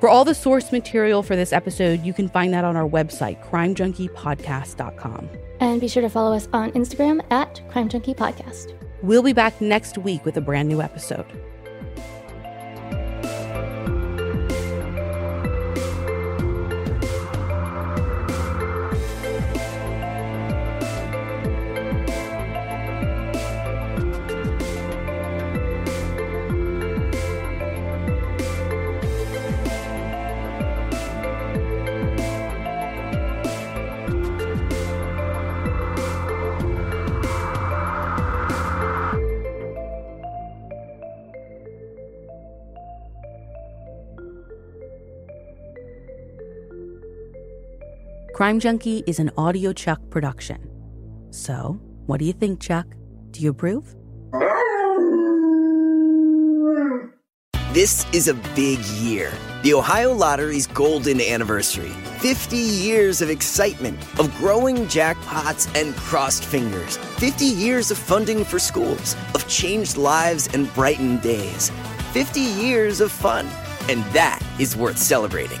For all the source material for this episode, you can find that on our website, crimejunkiepodcast.com. And be sure to follow us on Instagram at Crime Junkie Podcast. We'll be back next week with a brand new episode. Crime Junkie is an audiochuck production. So, what do you think, Chuck? Do you approve? This is a big year. The Ohio Lottery's golden anniversary. 50 years of excitement, of growing jackpots and crossed fingers. 50 years of funding for schools, of changed lives and brightened days. 50 years of fun. And that is worth celebrating.